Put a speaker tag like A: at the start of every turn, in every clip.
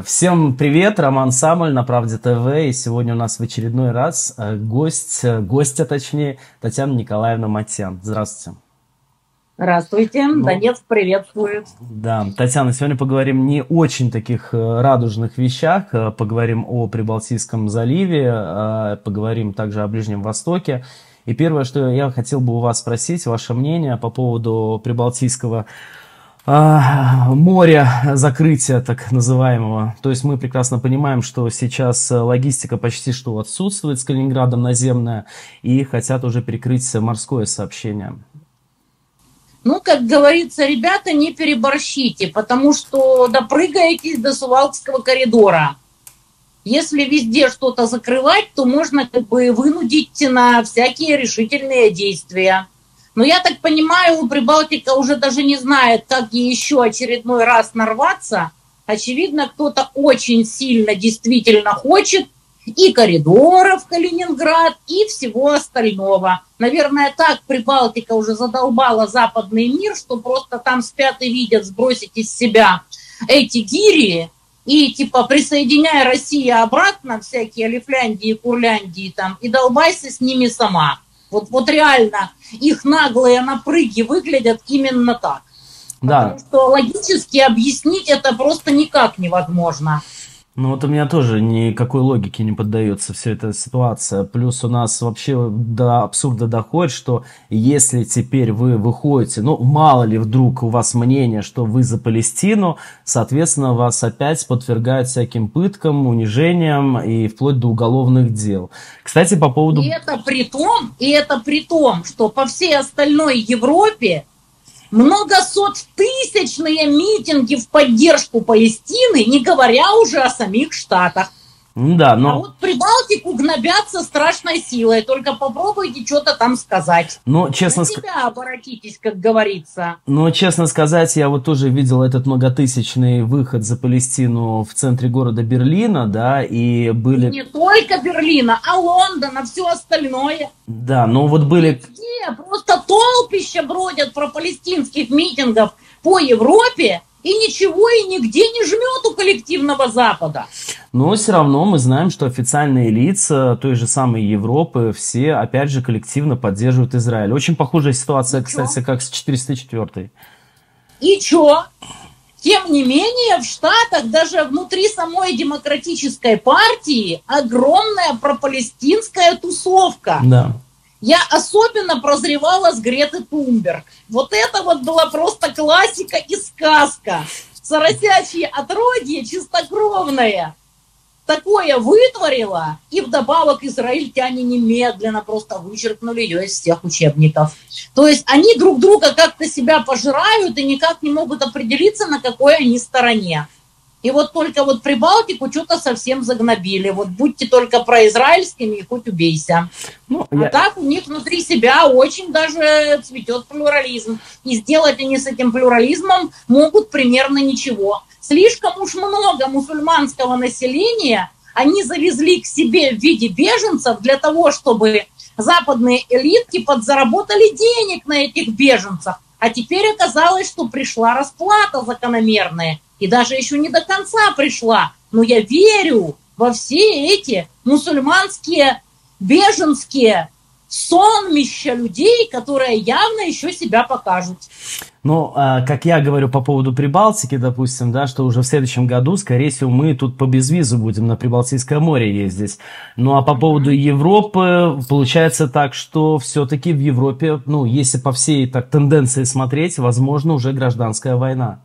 A: Всем привет, Роман Самоль на Правде ТВ, и сегодня у нас в очередной раз э, гость, э, гостья точнее, Татьяна Николаевна Матьян. Здравствуйте.
B: Здравствуйте, ну, Донецк приветствует.
A: Да, Татьяна, сегодня поговорим не очень таких э, радужных вещах, поговорим о Прибалтийском заливе, поговорим также о Ближнем Востоке. И первое, что я хотел бы у вас спросить, ваше мнение по поводу Прибалтийского а, моря закрытия так называемого. То есть мы прекрасно понимаем, что сейчас логистика почти что отсутствует с Калининградом наземная и хотят уже перекрыть морское сообщение.
B: Ну, как говорится, ребята, не переборщите, потому что допрыгаетесь до Сувалкского коридора. Если везде что-то закрывать, то можно как бы вынудить на всякие решительные действия. Но я так понимаю, Прибалтика уже даже не знает, как ей еще очередной раз нарваться. Очевидно, кто-то очень сильно действительно хочет и коридоров Калининград, и всего остального. Наверное, так Прибалтика уже задолбала западный мир, что просто там спят и видят сбросить из себя эти гири, и типа присоединяя Россию обратно, всякие Лифляндии, Курляндии там, и долбайся с ними сама. Вот, вот реально их наглые напрыги выглядят именно так. Да. Потому что логически объяснить это просто никак невозможно.
A: Ну вот у меня тоже никакой логики не поддается вся эта ситуация. Плюс у нас вообще до абсурда доходит, что если теперь вы выходите, ну мало ли вдруг у вас мнение, что вы за Палестину, соответственно вас опять подвергают всяким пыткам, унижениям и вплоть до уголовных дел. Кстати, по поводу...
B: И это при том, и это при том, что по всей остальной Европе многосоттысячные митинги в поддержку Палестины, не говоря уже о самих Штатах.
A: Да, но...
B: А вот Прибалтику гнобятся страшной силой. Только попробуйте что-то там сказать.
A: Но, честно
B: сказать... себя оборотитесь, как говорится.
A: Но, честно сказать, я вот тоже видел этот многотысячный выход за Палестину в центре города Берлина, да, и были...
B: не только Берлина, а Лондона, все остальное.
A: Да, но вот были...
B: Где? Просто толпища бродят про палестинских митингов по Европе, и ничего и нигде не жмет у коллективного Запада.
A: Но все равно мы знаем, что официальные лица той же самой Европы все, опять же, коллективно поддерживают Израиль. Очень похожая ситуация, и кстати, чё? как с 404
B: И чё? Тем не менее, в Штатах, даже внутри самой демократической партии, огромная пропалестинская тусовка.
A: Да.
B: Я особенно прозревала с Греты Тумберг. Вот это вот была просто классика и сказка. Соросячье отродье чистокровное такое вытворила, и вдобавок израильтяне немедленно просто вычеркнули ее из всех учебников. То есть они друг друга как-то себя пожирают и никак не могут определиться, на какой они стороне. И вот только вот Прибалтику что-то совсем загнобили. Вот будьте только произраильскими и хоть убейся. Ну, а я... так у них внутри себя очень даже цветет плюрализм. И сделать они с этим плюрализмом могут примерно ничего. Слишком уж много мусульманского населения они завезли к себе в виде беженцев для того, чтобы западные элитки подзаработали денег на этих беженцах. А теперь оказалось, что пришла расплата закономерная – и даже еще не до конца пришла. Но я верю во все эти мусульманские, беженские сонмища людей, которые явно еще себя покажут.
A: Ну, а, как я говорю по поводу Прибалтики, допустим, да, что уже в следующем году, скорее всего, мы тут по безвизу будем на Прибалтийское море ездить. Ну, а по поводу Европы, получается так, что все-таки в Европе, ну, если по всей так тенденции смотреть, возможно, уже гражданская война.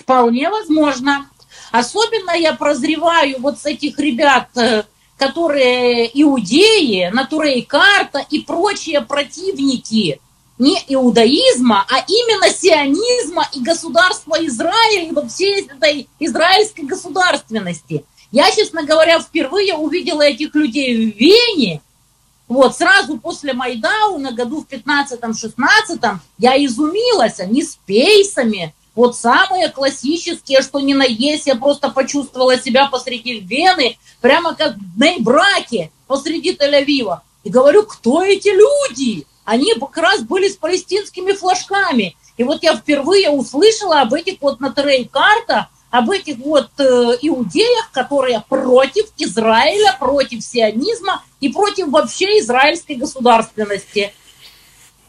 B: Вполне возможно. Особенно я прозреваю вот с этих ребят, э, которые иудеи, натурей карта и прочие противники не иудаизма, а именно сионизма и государства Израиля, и всей этой израильской государственности. Я, честно говоря, впервые увидела этих людей в Вене, вот, сразу после Майдауна, году в 15-16, я изумилась, они с пейсами, вот самые классические, что ни на есть, я просто почувствовала себя посреди Вены, прямо как в Нейбраке, посреди Тель-Авива. И говорю, кто эти люди? Они как раз были с палестинскими флажками. И вот я впервые услышала об этих вот на Трей-карта, об этих вот э, иудеях, которые против Израиля, против сионизма и против вообще израильской государственности.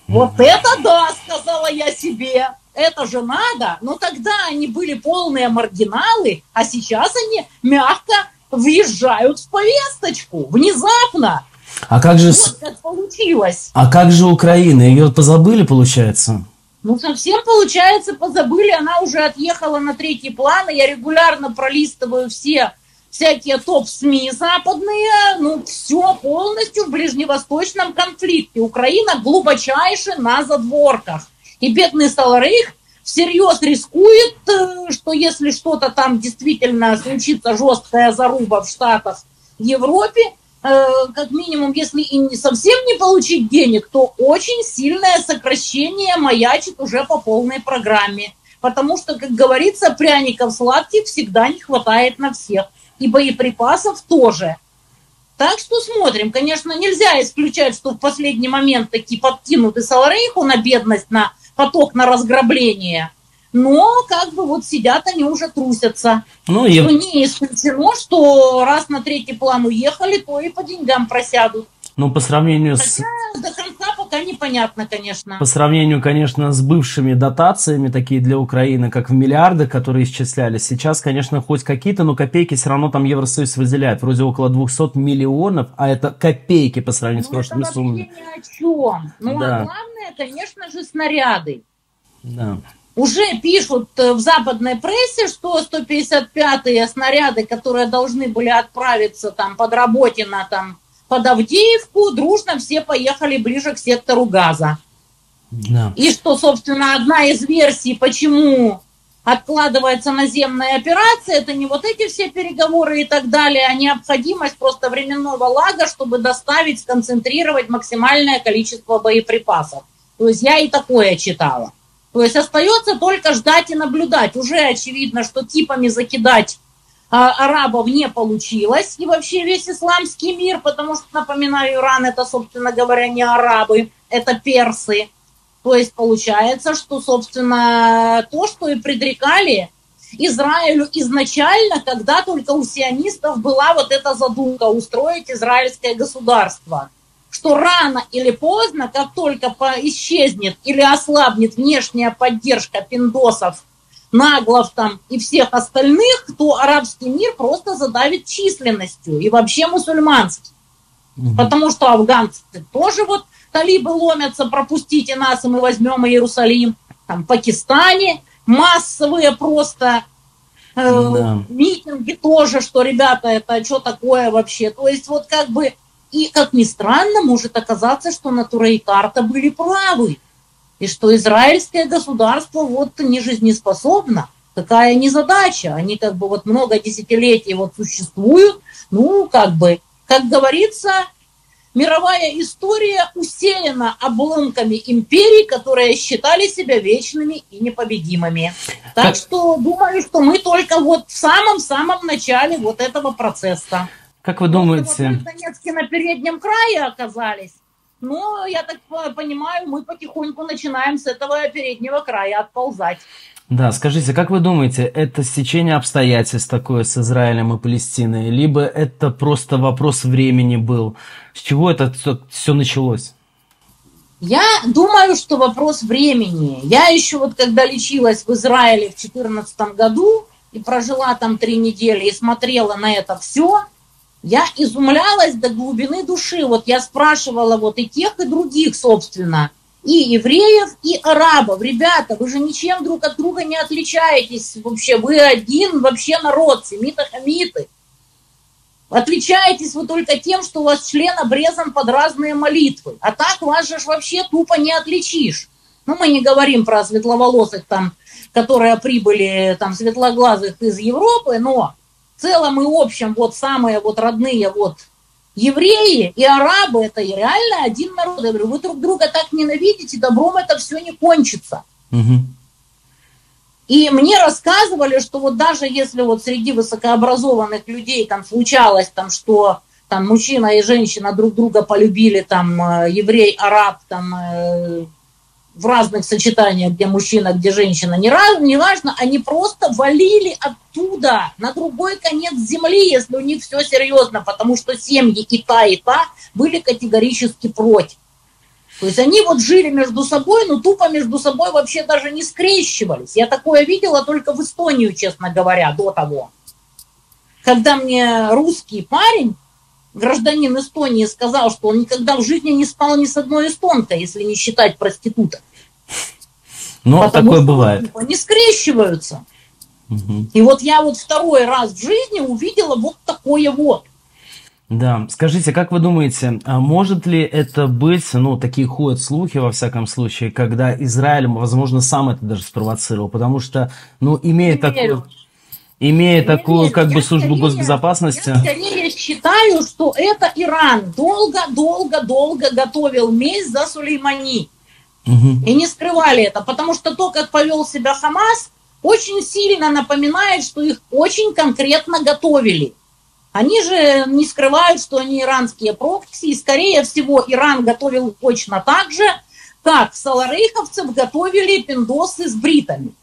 B: Вот это да, сказала я себе. Это же надо. Но тогда они были полные маргиналы, а сейчас они мягко въезжают в повесточку. Внезапно.
A: А как же...
B: Вот как получилось.
A: А как же Украина? Ее позабыли, получается?
B: Ну, совсем, получается, позабыли. Она уже отъехала на третий план. И я регулярно пролистываю все всякие топ-СМИ западные. Ну, все полностью в ближневосточном конфликте. Украина глубочайше на задворках. И бедный Саларейх всерьез рискует, э, что если что-то там действительно случится жесткая заруба в Штатах, Европе, э, как минимум, если и не совсем не получить денег, то очень сильное сокращение маячит уже по полной программе. Потому что, как говорится, пряников сладких всегда не хватает на всех. И боеприпасов тоже. Так что смотрим. Конечно, нельзя исключать, что в последний момент такие подкинуты Саларейху на бедность, на поток на разграбление. Но как бы вот сидят они уже трусятся. Ну, я... Что не исключено, что раз на третий план уехали, то и по деньгам просядут.
A: Ну, по сравнению
B: Хотя с... до конца пока непонятно, конечно.
A: По сравнению, конечно, с бывшими дотациями, такие для Украины, как в миллиарды, которые исчислялись, сейчас, конечно, хоть какие-то, но копейки все равно там Евросоюз выделяет. Вроде около 200 миллионов, а это копейки по сравнению ну, с прошлыми суммами.
B: ни о чем. Ну, да. а главное, конечно же, снаряды. Да. Уже пишут э, в западной прессе, что 155-е снаряды, которые должны были отправиться там под Работино, там под Авдеевку, дружно все поехали ближе к сектору газа. Да. И что, собственно, одна из версий, почему откладывается наземная операция, это не вот эти все переговоры и так далее, а необходимость просто временного лага, чтобы доставить, сконцентрировать максимальное количество боеприпасов. То есть я и такое читала. То есть остается только ждать и наблюдать. Уже очевидно, что типами закидать арабов не получилось, и вообще весь исламский мир, потому что, напоминаю, Иран это, собственно говоря, не арабы, это персы. То есть получается, что, собственно, то, что и предрекали Израилю изначально, когда только у сионистов была вот эта задумка устроить израильское государство, что рано или поздно, как только исчезнет или ослабнет внешняя поддержка пиндосов Наглов там и всех остальных, то арабский мир просто задавит численностью и вообще мусульманский. Угу. Потому что афганцы тоже вот талибы ломятся, пропустите нас, и мы возьмем Иерусалим. Там в Пакистане массовые просто э, да. митинги тоже, что, ребята, это что такое вообще? То есть вот как бы, и как ни странно, может оказаться, что Натура и Карта были правы и что израильское государство вот не жизнеспособно. Какая незадача. Они как бы вот много десятилетий вот существуют. Ну, как бы, как говорится, мировая история усеяна обломками империй, которые считали себя вечными и непобедимыми. Так что думаю, что мы только вот в самом-самом начале вот этого процесса.
A: Как вы думаете?
B: Вот мы в Донецке на переднем крае оказались. Но, я так понимаю, мы потихоньку начинаем с этого переднего края отползать.
A: Да, скажите, как вы думаете, это стечение обстоятельств такое с Израилем и Палестиной, либо это просто вопрос времени был? С чего это все началось?
B: Я думаю, что вопрос времени. Я еще вот когда лечилась в Израиле в 2014 году и прожила там три недели и смотрела на это все, я изумлялась до глубины души. Вот я спрашивала вот и тех, и других, собственно, и евреев, и арабов. Ребята, вы же ничем друг от друга не отличаетесь вообще. Вы один вообще народ, семиты-хамиты. Отличаетесь вы только тем, что у вас член обрезан под разные молитвы. А так вас же вообще тупо не отличишь. Ну, мы не говорим про светловолосых там, которые прибыли там светлоглазых из Европы, но целом и общем вот самые вот родные вот евреи и арабы, это реально один народ. Я говорю, вы друг друга так ненавидите, добром это все не кончится. Угу. И мне рассказывали, что вот даже если вот среди высокообразованных людей там случалось, там, что там мужчина и женщина друг друга полюбили, там, э, еврей, араб, там, э, в разных сочетаниях, где мужчина, где женщина, не, раз, не важно, они просто валили оттуда, на другой конец земли, если у них все серьезно, потому что семьи и та, и та были категорически против. То есть они вот жили между собой, но тупо между собой вообще даже не скрещивались. Я такое видела только в Эстонию, честно говоря, до того. Когда мне русский парень, гражданин Эстонии, сказал, что он никогда в жизни не спал ни с одной эстонкой, если не считать проститута.
A: Но Потому такое бывает.
B: Они скрещиваются. Угу. И вот я вот второй раз в жизни увидела вот такое вот.
A: Да, скажите, как вы думаете, а может ли это быть, ну, такие ходят слухи, во всяком случае, когда Израиль, возможно, сам это даже спровоцировал, потому что, ну, имея такую... Имея такую, как бы, службу скорее, госбезопасности. Я
B: скорее считаю, что это Иран долго-долго-долго готовил месть за Сулеймани. Угу. И не скрывали это, потому что то, как повел себя Хамас, очень сильно напоминает, что их очень конкретно готовили. Они же не скрывают, что они иранские прокси, и, скорее всего, Иран готовил точно так же, как саларейховцев готовили пиндосы с бритами.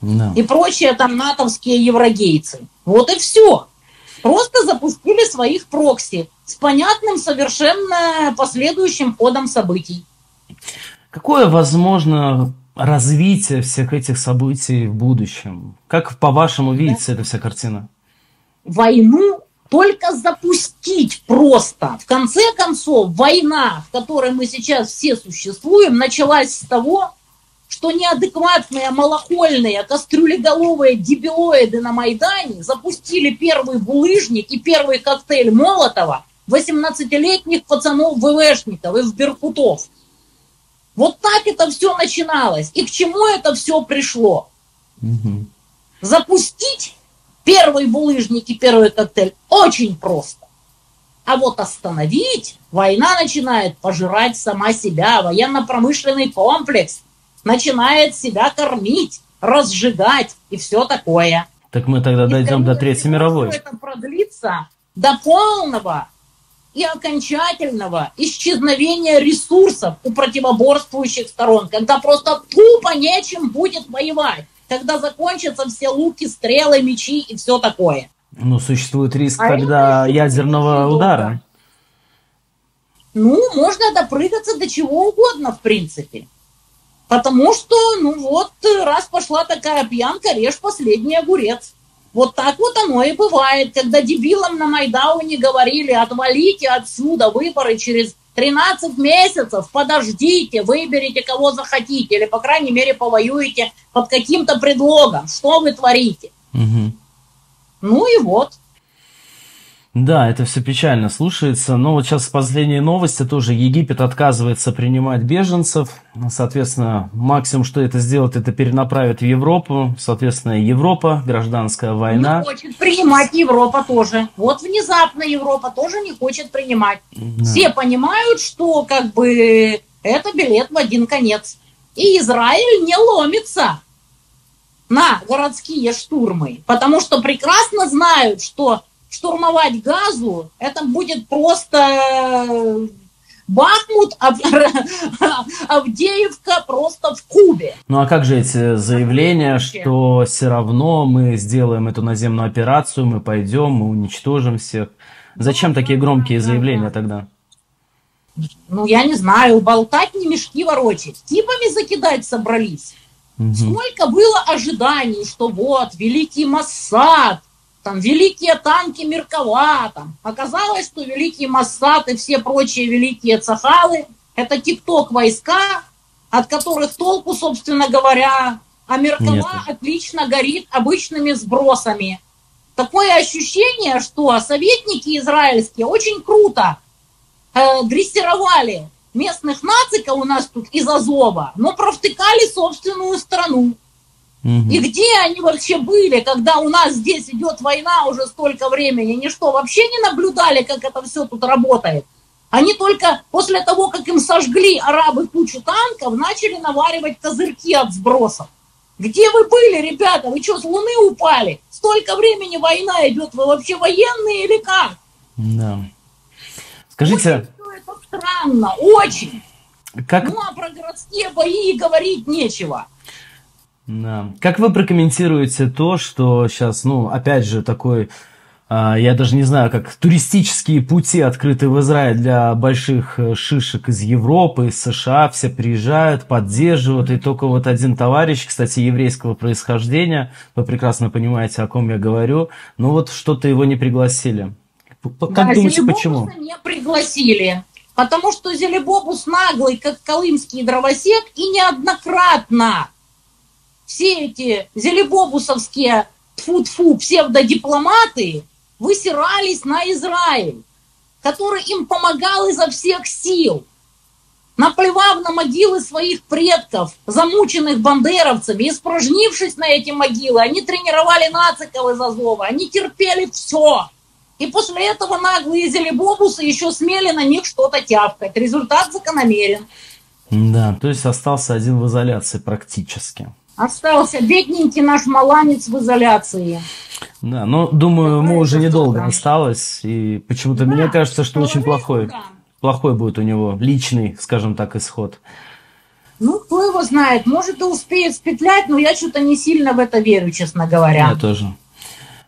B: No. И прочие там натовские еврогейцы. Вот и все. Просто запустили своих прокси с понятным совершенно последующим ходом событий.
A: Какое возможно развитие всех этих событий в будущем? Как, по-вашему, видится да. эта вся картина?
B: Войну только запустить просто. В конце концов, война, в которой мы сейчас все существуем, началась с того, что неадекватные, малохольные, кастрюлеголовые дебилоиды на Майдане запустили первый булыжник и первый коктейль Молотова 18-летних пацанов-ВВшников и в Беркутов. Вот так это все начиналось. И к чему это все пришло? Угу. Запустить Первый булыжник и первый коктейль очень просто. А вот остановить, война начинает пожирать сама себя, военно-промышленный комплекс начинает себя кормить, разжигать и все такое.
A: Так мы тогда и дойдем до Третьей мировой.
B: Это продлится до полного и окончательного исчезновения ресурсов у противоборствующих сторон, когда просто тупо нечем будет воевать когда закончатся все луки, стрелы, мечи и все такое.
A: Ну, существует риск а тогда ядерного удара.
B: Ну, можно допрыгаться до чего угодно, в принципе. Потому что, ну вот, раз пошла такая пьянка, режь последний огурец. Вот так вот оно и бывает, когда дебилам на Майдауне говорили, отвалите отсюда, выборы через 13 месяцев, подождите, выберите кого захотите, или, по крайней мере, повоюете под каким-то предлогом. Что вы творите? Угу. Ну и вот.
A: Да, это все печально слушается. Но вот сейчас последние новости тоже. Египет отказывается принимать беженцев. Соответственно, максимум, что это сделает, это перенаправит в Европу. Соответственно, Европа, гражданская война.
B: Не хочет принимать Европа тоже. Вот внезапно Европа тоже не хочет принимать. Да. Все понимают, что как бы это билет в один конец. И Израиль не ломится на городские штурмы, потому что прекрасно знают, что штурмовать газу, это будет просто э, Бахмут, Авдеевка просто в Кубе.
A: Ну а как же эти заявления, что все равно мы сделаем эту наземную операцию, мы пойдем, мы уничтожим всех? Зачем такие громкие заявления тогда?
B: Ну, я не знаю, болтать не мешки ворочать. Типами закидать собрались. Угу. Сколько было ожиданий, что вот, великий Массад, там великие танки Меркова, там. Оказалось, что великий Массад и все прочие великие цахалы – это тикток войска, от которых толку, собственно говоря, а Меркова Нет. отлично горит обычными сбросами. Такое ощущение, что советники израильские очень круто э, дрессировали местных нациков у нас тут из Азова, но провтыкали собственную страну. И где они вообще были, когда у нас здесь идет война уже столько времени? Они что, вообще не наблюдали, как это все тут работает? Они только после того, как им сожгли арабы кучу танков, начали наваривать козырьки от сбросов. Где вы были, ребята? Вы что, с Луны упали? Столько времени война идет. Вы вообще военные или как?
A: Да. Скажите...
B: Очень, это странно, очень. Как... Ну, а про городские бои говорить нечего.
A: Да. Как вы прокомментируете то, что сейчас, ну, опять же, такой, а, я даже не знаю, как туристические пути открыты в Израиль для больших э, шишек из Европы, из США, все приезжают, поддерживают, и только вот один товарищ, кстати, еврейского происхождения, вы прекрасно понимаете, о ком я говорю, но вот что-то его не пригласили.
B: Как да, думаете, почему? не пригласили. Потому что Зелебобус наглый, как колымский дровосек, и неоднократно все эти зелебобусовские тфу-тфу псевдодипломаты высирались на Израиль, который им помогал изо всех сил. Наплевав на могилы своих предков, замученных бандеровцами, испражнившись на эти могилы, они тренировали нациков из Азова, они терпели все. И после этого наглые зелебобусы еще смели на них что-то тявкать. Результат закономерен.
A: Да, то есть остался один в изоляции практически.
B: Остался бедненький наш маланец в изоляции.
A: Да, но думаю, ему уже недолго осталось. И почему-то да, мне кажется, что очень плохой, да. плохой будет у него личный, скажем так, исход.
B: Ну, кто его знает, может и успеет спетлять, но я что-то не сильно в это верю, честно говоря.
A: Я тоже.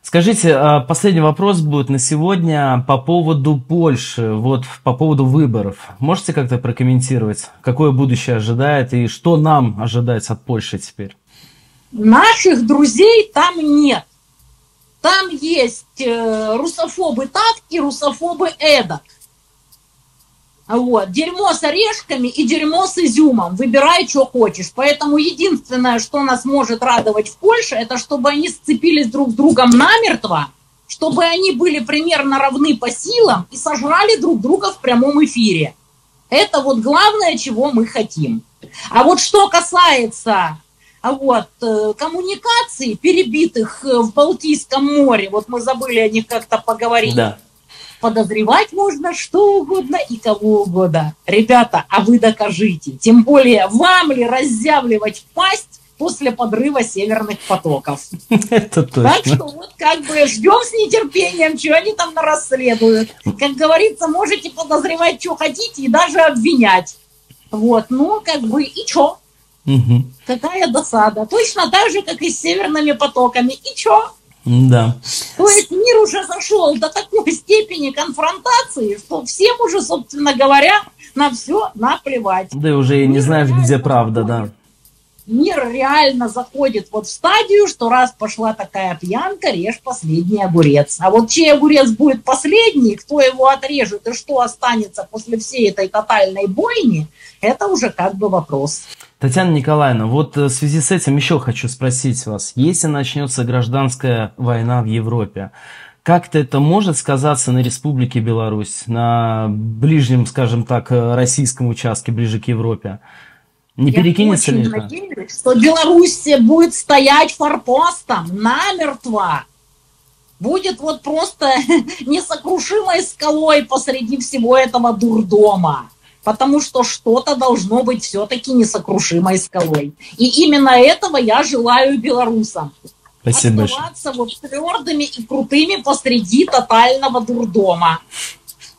A: Скажите, а, последний вопрос будет на сегодня по поводу Польши, вот по поводу выборов. Можете как-то прокомментировать, какое будущее ожидает и что нам ожидается от Польши теперь?
B: Наших друзей там нет. Там есть э, русофобы так и русофобы эдак. Вот. Дерьмо с орешками и дерьмо с изюмом. Выбирай, что хочешь. Поэтому единственное, что нас может радовать в Польше, это чтобы они сцепились друг с другом намертво, чтобы они были примерно равны по силам и сожрали друг друга в прямом эфире. Это вот главное, чего мы хотим. А вот что касается а вот, э, коммуникаций, перебитых э, в Балтийском море, вот мы забыли о них как-то поговорить. Да подозревать можно что угодно и кого угодно. Ребята, а вы докажите. Тем более, вам ли разъявливать пасть после подрыва северных потоков. Это точно. Так что вот как бы ждем с нетерпением, что они там расследуют. Как говорится, можете подозревать, что хотите, и даже обвинять. Вот, ну, как бы, и что? Угу. Какая досада. Точно так же, как и с северными потоками. И что?
A: Да.
B: То есть мир уже зашел до такой степени конфронтации, что всем уже, собственно говоря, на все наплевать.
A: Да уже и не знаешь, где правда, да.
B: Мир реально заходит вот в стадию, что раз пошла такая пьянка, режь последний огурец. А вот чей огурец будет последний, кто его отрежет и что останется после всей этой тотальной бойни, это уже как бы вопрос.
A: Татьяна Николаевна, вот э, в связи с этим еще хочу спросить вас. Если начнется гражданская война в Европе, как-то это может сказаться на Республике Беларусь, на ближнем, скажем так, э, российском участке, ближе к Европе?
B: Не Я перекинется ли это? надеюсь, что Беларусь будет стоять форпостом намертво. Будет вот просто несокрушимой скалой посреди всего этого дурдома потому что что-то должно быть все-таки несокрушимой скалой. И именно этого я желаю белорусам.
A: Спасибо Оставаться
B: большое. вот твердыми и крутыми посреди тотального дурдома.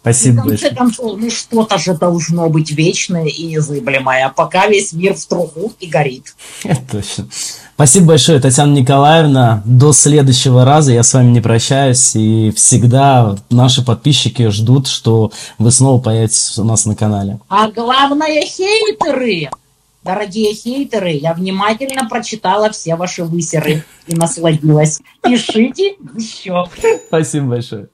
A: Спасибо
B: конце большое. концов, ну что-то же должно быть вечное и незыблемое, пока весь мир в труху и горит.
A: Точно. Спасибо большое, Татьяна Николаевна. До следующего раза я с вами не прощаюсь. И всегда наши подписчики ждут, что вы снова появитесь у нас на канале.
B: А главное, хейтеры. Дорогие хейтеры, я внимательно прочитала все ваши высеры и насладилась. Пишите еще.
A: Спасибо большое.